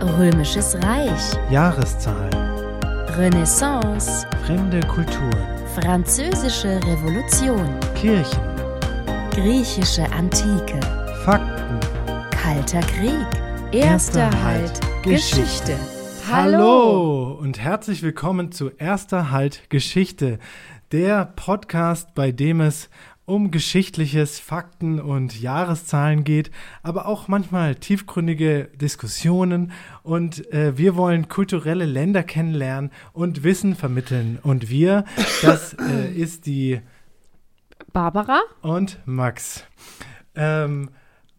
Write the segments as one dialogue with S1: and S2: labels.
S1: Römisches Reich,
S2: Jahreszahlen,
S1: Renaissance,
S2: fremde Kulturen,
S1: Französische Revolution,
S2: Kirchen,
S1: griechische Antike,
S2: Fakten.
S1: Kalter Krieg, Erster Halt, Geschichte.
S2: Hallo. Und herzlich willkommen zu Erster Halt Geschichte, der Podcast, bei dem es um geschichtliches, Fakten und Jahreszahlen geht, aber auch manchmal tiefgründige Diskussionen und äh, wir wollen kulturelle Länder kennenlernen und Wissen vermitteln. Und wir, das äh, ist die
S3: Barbara?
S2: und Max. Ähm,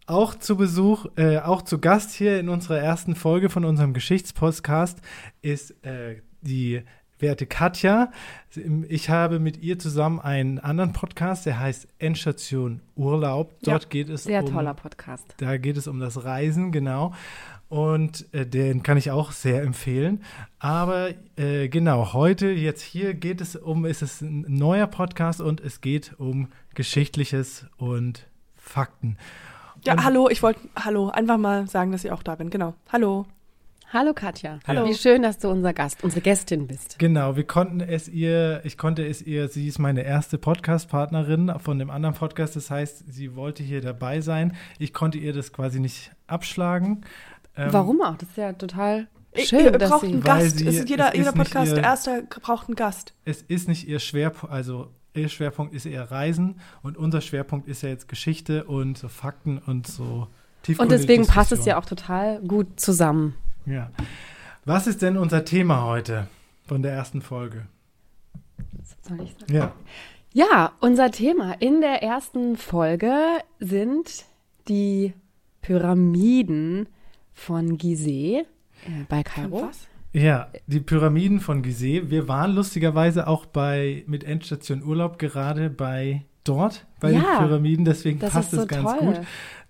S2: auch zu Besuch, äh, auch zu Gast hier in unserer ersten Folge von unserem Geschichtspodcast ist äh, die werte Katja. Ich habe mit ihr zusammen einen anderen Podcast, der heißt Endstation Urlaub. Dort
S3: Ja,
S2: geht es
S3: Sehr
S2: um
S3: toller Podcast.
S2: da geht es um das Reisen, genau. Und äh, den kann ich auch sehr empfehlen. Aber äh, genau, heute, jetzt hier geht es um, ist es ein neuer Podcast und es geht um Geschichtliches und Fakten.
S4: Ja,
S2: Und-
S4: hallo, ich wollte, hallo, einfach mal sagen, dass ich auch da bin. Genau. Hallo.
S3: Hallo Katja.
S2: Hallo.
S3: Wie schön, dass du unser Gast, unsere Gästin bist.
S2: Genau, wir konnten es ihr, ich konnte es ihr, sie ist meine erste Podcast-Partnerin von dem anderen Podcast, das heißt, sie wollte hier dabei sein. Ich konnte ihr das quasi nicht abschlagen. Ähm,
S3: Warum auch? Das ist ja total
S4: Ich-
S3: schön,
S4: ihr
S3: dass
S4: braucht
S3: sie.
S4: einen
S2: Weil
S4: Gast.
S2: sie-
S4: es ist jeder,
S2: es
S4: jeder Podcast,
S2: ihr-
S4: der erste braucht einen Gast.
S2: es ist nicht ihr Schwerpunkt, also ihr Schwerpunkt ist eher Reisen und unser Schwerpunkt ist ja jetzt Geschichte und so Fakten und so
S3: Und
S2: tiefgründige
S3: deswegen passt es ja auch total gut zusammen.
S2: Ja. Was ist denn unser Thema heute von der ersten Folge?
S3: Soll ich sagen?
S2: Ja,
S3: Ja, unser Thema in der ersten Folge sind die Pyramiden von Gizeh äh, bei Kairo.
S4: Was?
S2: ja, die Pyramiden von Gizeh. Wir waren lustigerweise auch bei mit Endstation Urlaub gerade bei dort bei den
S3: Ja,
S2: Pyramiden, deswegen passt
S3: ist so
S2: es ganz
S3: toll.
S2: gut.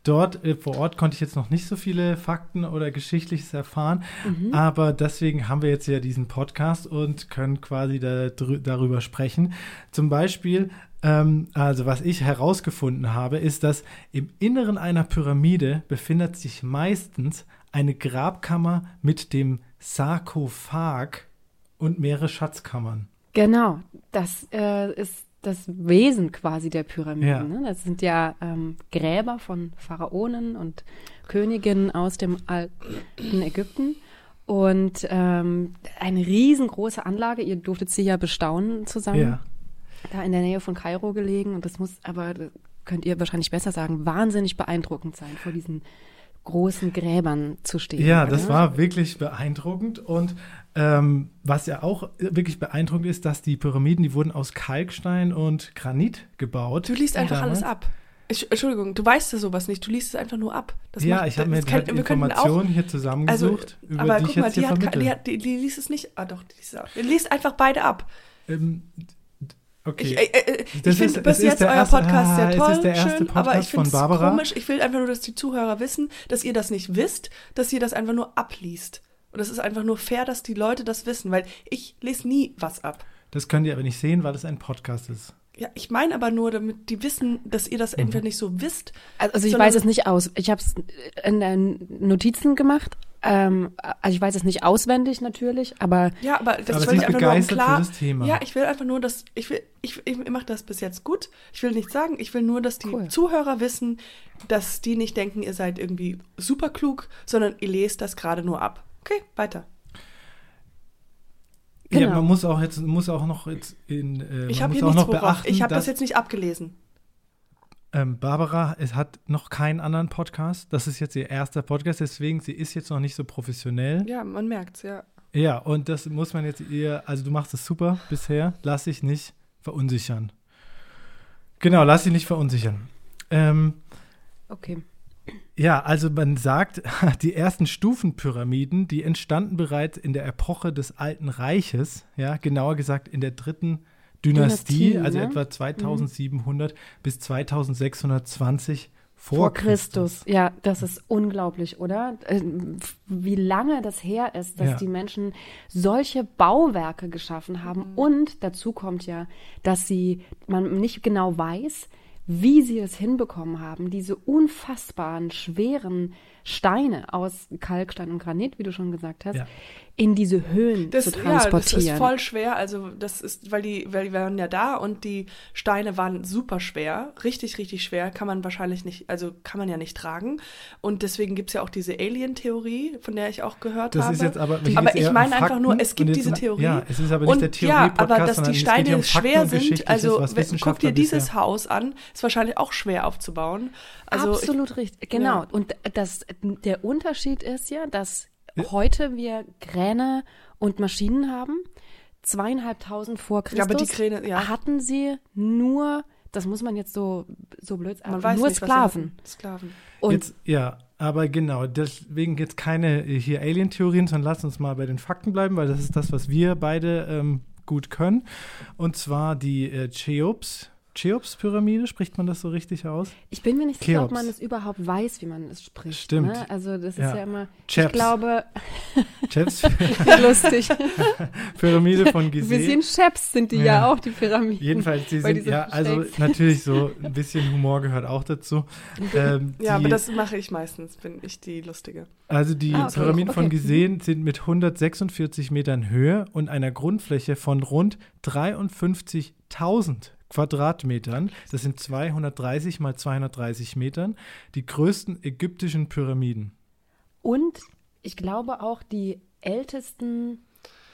S2: Dort äh, vor Ort konnte ich jetzt noch nicht so viele Fakten oder Geschichtliches erfahren,
S3: Mhm.
S2: aber deswegen haben wir jetzt ja diesen Podcast und können quasi da, darüber sprechen. Zum Beispiel, ähm, also was ich herausgefunden habe, ist, dass im Inneren einer Pyramide befindet sich meistens eine Grabkammer mit dem Sarkophag und mehrere Schatzkammern.
S3: Genau, das äh, ist das Wesen quasi der Pyramiden.
S2: Ja.
S3: Ne? Das sind ja ähm, Gräber von Pharaonen und Königinnen aus dem alten Ägypten. Und ähm, eine riesengroße Anlage, ihr durftet sie ja bestaunen zusammen,
S2: Ja.
S3: da in der Nähe von Kairo gelegen. Und das muss aber, das könnt ihr wahrscheinlich besser sagen, wahnsinnig beeindruckend sein, vor diesen großen Gräbern zu stehen.
S2: Ja, das
S3: oder?
S2: war wirklich beeindruckend. Und ähm, was ja auch wirklich beeindruckend ist, dass die Pyramiden, die wurden aus Kalkstein und Granit gebaut.
S4: Du liest einfach
S2: damals.
S4: alles ab. Ich, Entschuldigung, du weißt ja sowas nicht. Du liest es einfach nur ab. Das
S2: ja,
S4: macht-
S2: ich habe mir
S4: das kann-
S2: halt Informationen hier
S4: also,
S2: zusammengesucht, über
S4: aber
S2: die
S4: guck
S2: ich
S4: mal,
S2: jetzt
S4: die,
S2: hier
S4: hat,
S2: vermittle.
S4: die, hat, die, die liest es nicht. Ah, doch, die liest liest einfach beide ab.
S2: ähm, okay.
S4: Ich, äh, äh,
S2: Das
S4: ich
S2: ist-
S4: finde bis jetzt
S2: der
S4: euer
S2: erste-
S4: Podcast
S2: ah,
S4: sehr
S2: es
S4: toll,
S2: ist der erste
S4: schön, aber
S2: Podcast
S4: ich finde es
S2: von Barbara.
S4: komisch. Ich will einfach nur, dass die Zuhörer wissen, dass ihr das nicht wisst, dass ihr das einfach nur abliest. Und es ist einfach nur fair, dass die Leute das wissen, weil ich lese nie was ab.
S2: das könnt ihr aber nicht sehen, weil es ein Podcast ist.
S4: Ja, ich meine aber nur, damit die wissen, dass ihr das entweder nicht so wisst.
S3: Also ich
S4: sondern-
S3: weiß es nicht aus. Ich habe es in den Notizen gemacht. Ähm, also ich weiß es nicht auswendig natürlich, aber
S4: Ja, aber das
S2: Aber
S4: will ich
S2: ist
S4: einfach nur um klar.
S2: für das Thema.
S4: Ja, ich will einfach nur, dass ich will, ich, ich mache das bis jetzt gut. Ich will nichts sagen. Ich will nur, dass die
S3: Cool.
S4: Zuhörer wissen, dass die nicht denken, ihr seid irgendwie super klug, sondern ihr lest das gerade nur ab. Okay, weiter.
S2: Ja,
S3: Genau.
S2: man muss auch jetzt muss auch noch jetzt in äh,
S4: Ich
S2: man
S4: habe
S2: muss
S4: hier
S2: auch
S4: nichts
S2: noch
S4: worauf.
S2: beachten,
S4: Ich habe das jetzt nicht abgelesen.
S2: Ähm, Barbara es hat noch keinen anderen Podcast. Das ist jetzt ihr erster Podcast, deswegen sie ist jetzt noch nicht so professionell.
S4: Ja, man merkt's, ja.
S2: Ja, und das muss man jetzt ihr, also du machst es super bisher, lass dich nicht verunsichern. Genau, lass dich nicht verunsichern. Ähm,
S3: okay.
S2: ja, also man sagt, die ersten Stufenpyramiden, die entstanden bereits in der Epoche des Alten Reiches, ja, genauer gesagt in der dritten Dynastie,
S3: Dynastie,
S2: also
S3: ne?
S2: etwa 2700 bis 2620 vor,
S3: Vor Christus. Ja, das ist unglaublich, oder? Äh, Wie lange das her ist, dass
S2: Ja.
S3: die Menschen solche Bauwerke geschaffen haben. Und dazu kommt ja, dass sie, man nicht genau weiß, wie sie es hinbekommen haben, diese unfassbaren, schweren Steine aus Kalkstein und Granit, wie du schon gesagt hast,
S2: Ja.
S3: in diese Höhen
S4: Das,
S3: zu
S4: ja, das
S3: transportieren.
S4: ist voll schwer. Also das ist, weil die, weil die waren ja da und die Steine waren super schwer, richtig, richtig schwer. Kann man wahrscheinlich nicht, also kann man ja nicht tragen. Und deswegen gibt es ja auch diese Alien-Theorie, von der ich auch gehört
S2: Das
S4: habe.
S2: ist jetzt aber,
S4: aber ich meine einfach nur, es gibt diese Theorie.
S2: Ja, es ist aber nicht
S4: und
S2: der
S4: ja, aber dass
S2: sondern
S4: die Steine
S2: um
S4: schwer sind, also guck dir dieses Haus an, ist wahrscheinlich auch schwer aufzubauen. Also ich,
S3: Absolut richtig, genau.
S4: Ja.
S3: Und das, der Unterschied ist ja, dass heute wir Kräne und Maschinen haben. Zweieinhalbtausend vor Christus
S4: Ja, aber die Kräne, ja.
S3: hatten sie nur, das muss man jetzt so, so blöd sagen,
S4: man weiß
S3: nur
S4: nicht,
S3: Sklaven.
S4: Sklaven.
S3: Und
S2: Jetzt, ja, aber genau, deswegen jetzt keine äh, hier Alien-Theorien, sondern lass uns mal bei den Fakten bleiben, weil das ist das, was wir beide ähm, gut können. Und zwar die äh, Cheops. Cheops-Pyramide, spricht man das so richtig aus?
S3: ich bin mir nicht sicher, ob man es überhaupt weiß, wie man es spricht.
S2: Stimmt.
S3: Ne? Also das ist
S2: Ja.
S3: ja, immer,
S2: Chaps.
S3: ich glaube,
S2: Cheops
S3: lustig.
S2: Pyramide von
S3: Ein
S2: Gizeh.
S3: bisschen Chaps sind die ja,
S2: Ja.
S3: auch, die Pyramiden.
S2: Jedenfalls, sie sind,
S3: die so
S2: ja, also natürlich so ein bisschen Humor gehört auch dazu. Ähm,
S4: Ja,
S2: die,
S4: aber das mache ich meistens, bin ich die Lustige.
S2: Also die
S3: Ah, okay,
S2: Pyramiden von
S3: okay.
S2: Gizeh sind mit 146 Metern Höhe und einer Grundfläche von rund 53.000 Quadratmetern. Das sind 230 mal 230 Metern. Die größten ägyptischen Pyramiden.
S3: Und ich glaube auch die ältesten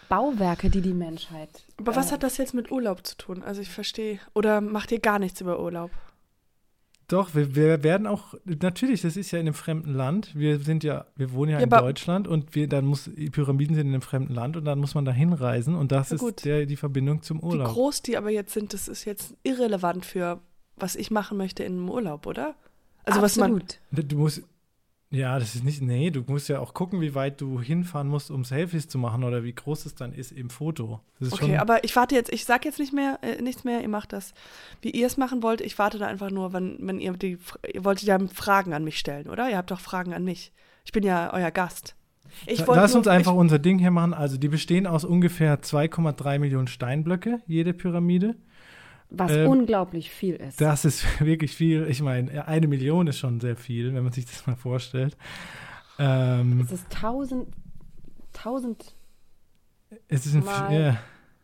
S3: Bauwerke, die die Menschheit.
S4: Aber was
S3: äh,
S4: hat das jetzt mit Urlaub zu tun? Also ich verstehe. Oder macht ihr gar nichts über Urlaub?
S2: Doch, wir, wir werden auch, natürlich, das ist ja in einem fremden Land. Wir sind ja, wir wohnen ja,
S4: Ja,
S2: in Deutschland und wir, dann muss, die Pyramiden sind in einem fremden Land und dann muss man da hinreisen und das
S4: Ja,
S2: ist
S4: gut.
S2: der, die Verbindung zum
S4: Wie
S2: Urlaub.
S4: groß die aber jetzt sind, das ist jetzt irrelevant für, was ich machen möchte in einem Urlaub, oder? Also was man.
S3: Absolut.
S2: Du musst, ja, das ist nicht, nee, du musst ja auch gucken, wie weit du hinfahren musst, um Selfies zu machen oder wie groß es dann ist im Foto.
S4: Okay, aber ich warte jetzt, ich sag jetzt nicht mehr, äh, nichts mehr, ihr macht das, wie ihr es machen wollt. Ich warte da einfach nur, wenn, wenn ihr die, ihr wolltet ja Fragen an mich stellen, oder? Ihr habt doch Fragen an mich. Ich bin ja euer Gast. Ich
S2: Lass
S4: nur-
S2: uns einfach
S4: ich,
S2: unser Ding hier machen. Also die bestehen aus ungefähr 2,3 Millionen Steinblöcke, jede Pyramide.
S3: Was
S2: Ähm,
S3: unglaublich viel ist.
S2: Das ist wirklich viel. Ich meine, eine Million ist schon sehr viel, wenn man sich das mal vorstellt. Ähm,
S3: es ist tausend, tausend,
S2: es ist ein,
S3: mal-
S2: ja,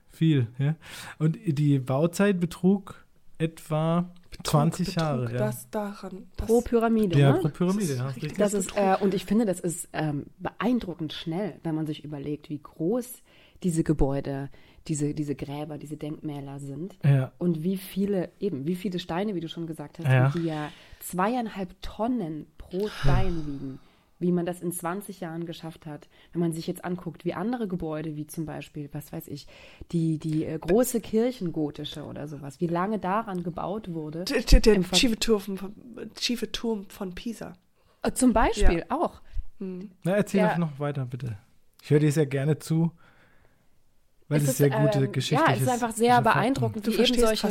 S2: viel. Ja. Und die Bauzeit betrug etwa 20
S4: Betrug,
S2: Jahre. Ja.
S4: Das daran. Das,
S3: pro Pyramide.
S2: ja,
S3: ne?
S2: pro Pyramide.
S4: Das ist
S2: Ja,
S3: Das ist, äh, und ich finde, das ist ähm, beeindruckend schnell, wenn man sich überlegt, wie groß diese Gebäude, diese, diese Gräber, diese Denkmäler sind.
S2: Ja.
S3: Und wie viele, eben, wie viele Steine, wie du schon gesagt hast,
S2: Ja.
S3: die ja zweieinhalb Tonnen pro Stein wiegen, wie man das in 20 Jahren geschafft hat. Wenn man sich jetzt anguckt, wie andere Gebäude, wie zum Beispiel, was weiß ich, die, die äh, große Kirchengotische oder sowas, wie lange daran gebaut wurde.
S4: Der, der, schiefe, Turm, von- schiefe Turm von Pisa.
S3: Äh, Zum Beispiel auch.
S4: Hm.
S2: Na, erzähl
S3: Ja.
S2: doch noch weiter, bitte. Ich höre dir sehr gerne zu, weil es,
S3: ist,
S2: sehr gute
S3: ähm,
S2: Geschichte
S3: Ja, es ist einfach sehr beeindruckend, wie eben solche.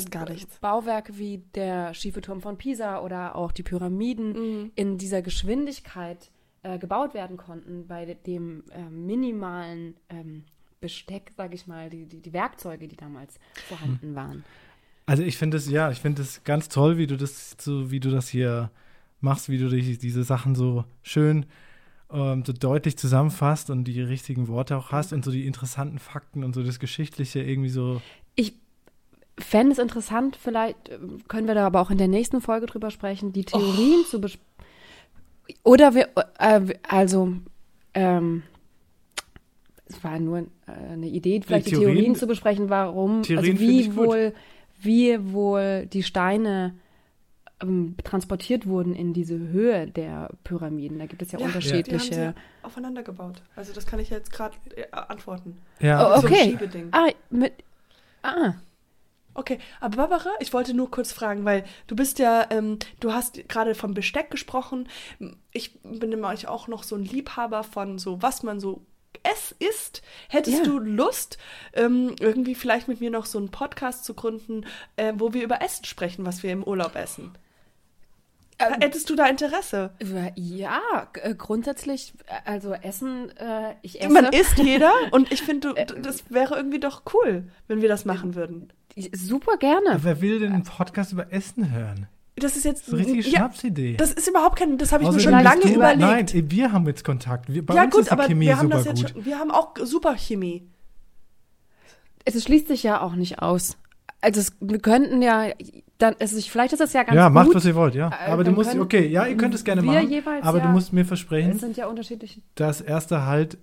S3: Bauwerke wie der schiefe Turm von Pisa oder auch die Pyramiden
S4: Mhm.
S3: in dieser Geschwindigkeit äh, gebaut werden konnten, bei de- dem äh, minimalen ähm, Besteck, sage ich mal, die, die, die Werkzeuge, die damals vorhanden waren.
S2: Also ich finde es, ja, ich finde es ganz toll, wie du das so, wie du das hier machst, wie du die, diese Sachen so schön ähm, so deutlich zusammenfasst und die richtigen Worte auch hast und so die interessanten Fakten und so das Geschichtliche irgendwie so.
S3: Ich fände es interessant, vielleicht äh, können wir da aber auch in der nächsten Folge drüber sprechen, die Theorien zu besprechen. Oder wir, äh, also, ähm, es war nur äh, eine Idee, vielleicht die
S2: Theorien-
S3: Theorien, zu besprechen, warum,
S2: Theorien
S3: also wie wohl, wie wohl die Steine ähm, transportiert wurden in diese Höhe der Pyramiden. Da gibt es ja,
S4: Die haben
S3: unterschiedliche.
S4: sie aufeinander gebaut. Also das kann ich jetzt gerade äh, antworten.
S2: Ja,
S3: Oh,
S4: So ein
S3: okay.
S4: Schiebeding.
S3: Ah, mit, ah,
S4: Okay, aber Barbara, ich wollte nur kurz fragen, weil du bist ja, ähm, du hast gerade vom Besteck gesprochen. Ich bin nämlich auch noch so ein Liebhaber von so, was man so es isst. Hättest
S3: Ja.
S4: du Lust, ähm, irgendwie vielleicht mit mir noch so einen Podcast zu gründen, äh, wo wir über Essen sprechen, was wir im Urlaub essen?
S3: Ähm,
S4: Hättest du da Interesse?
S3: ja, äh, grundsätzlich, äh, also Essen, äh, ich esse.
S4: Man isst jeder und ich finde, du- das wäre irgendwie doch cool, wenn wir das machen würden.
S3: Super gerne.
S2: wer will denn einen Podcast über Essen hören?
S4: das ist jetzt
S2: Das ist eine richtige
S4: ja,
S2: Schnapsidee.
S4: Das ist überhaupt kein, das habe ich mir
S2: Außerdem
S4: schon
S2: bist
S4: lange
S2: du,
S4: überlegt.
S2: Nein, wir haben jetzt Kontakt. Wir, bei
S4: ja
S2: uns
S4: gut,
S2: ist die
S4: aber
S2: Chemie
S4: wir haben
S2: super
S4: das jetzt
S2: gut.
S4: schon, wir haben auch super Chemie.
S3: Es schließt sich ja auch nicht aus. Also es, wir könnten ja, dann, also ich, vielleicht ist es ja ganz
S2: Ja,
S3: gut.
S2: macht, was ihr wollt, ja.
S3: Äh,
S2: aber du
S3: dann
S2: musst, okay, ja, ihr könnt es gerne machen.
S3: jeweils
S2: Aber du
S3: ja-
S2: musst mir versprechen,
S3: ja unterschiedliche.
S2: das erste halt,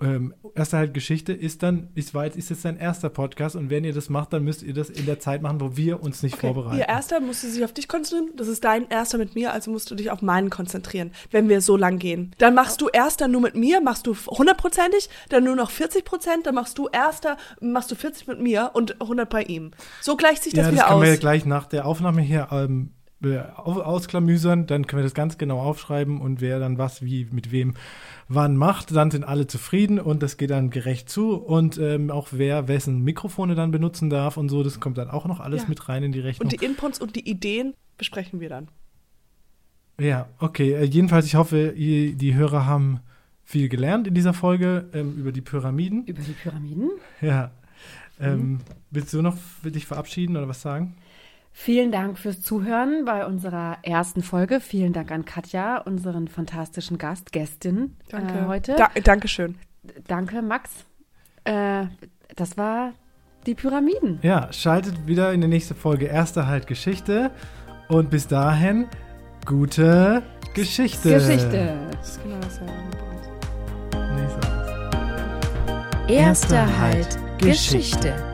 S2: ähm, erste halt Geschichte ist dann, ist weit, ist jetzt dein erster Podcast und wenn ihr das macht, dann müsst ihr das in der Zeit machen, wo wir uns nicht
S4: Okay,
S2: vorbereiten.
S4: Ihr erster musste sich auf dich konzentrieren. Das ist dein erster mit mir, also musst du dich auf meinen konzentrieren, wenn wir so lang gehen. Dann machst du erster nur mit mir, machst du hundertprozentig, dann nur noch 40 Prozent, dann machst du erster, machst du 40 mit mir und 100 bei ihm. So gleicht sich das
S2: ja, das
S4: wieder
S2: können wir ja
S4: aus.
S2: gleich nach der Aufnahme hier ähm, äh, ausklamüsern, dann können wir das ganz genau aufschreiben und wer dann was wie mit wem wann macht, dann sind alle zufrieden und das geht dann gerecht zu und ähm, auch wer wessen Mikrofone dann benutzen darf und so, das kommt dann auch noch alles
S4: Ja.
S2: mit rein in die Rechnung.
S4: Und die Inputs und die Ideen besprechen wir dann.
S2: ja, okay, äh, jedenfalls ich hoffe, ihr, die Hörer haben viel gelernt in dieser Folge ähm, über die Pyramiden.
S3: Über die Pyramiden.
S2: Ja.
S4: Mhm.
S2: Ähm, willst du noch dich verabschieden oder was sagen?
S3: Vielen Dank fürs Zuhören bei unserer ersten Folge. Vielen Dank an Katja, unseren fantastischen Gast, Gästin
S4: Danke.
S3: Äh, heute.
S4: Da, Dankeschön.
S3: Danke, Max. Äh, das war die Pyramiden.
S2: Ja, schaltet wieder in die nächste Folge Erster Halt Geschichte. Und bis dahin, gute Geschichte.
S3: Geschichte.
S4: Das ist genau dasselbe bei uns.
S1: Erster Halt Geschichte.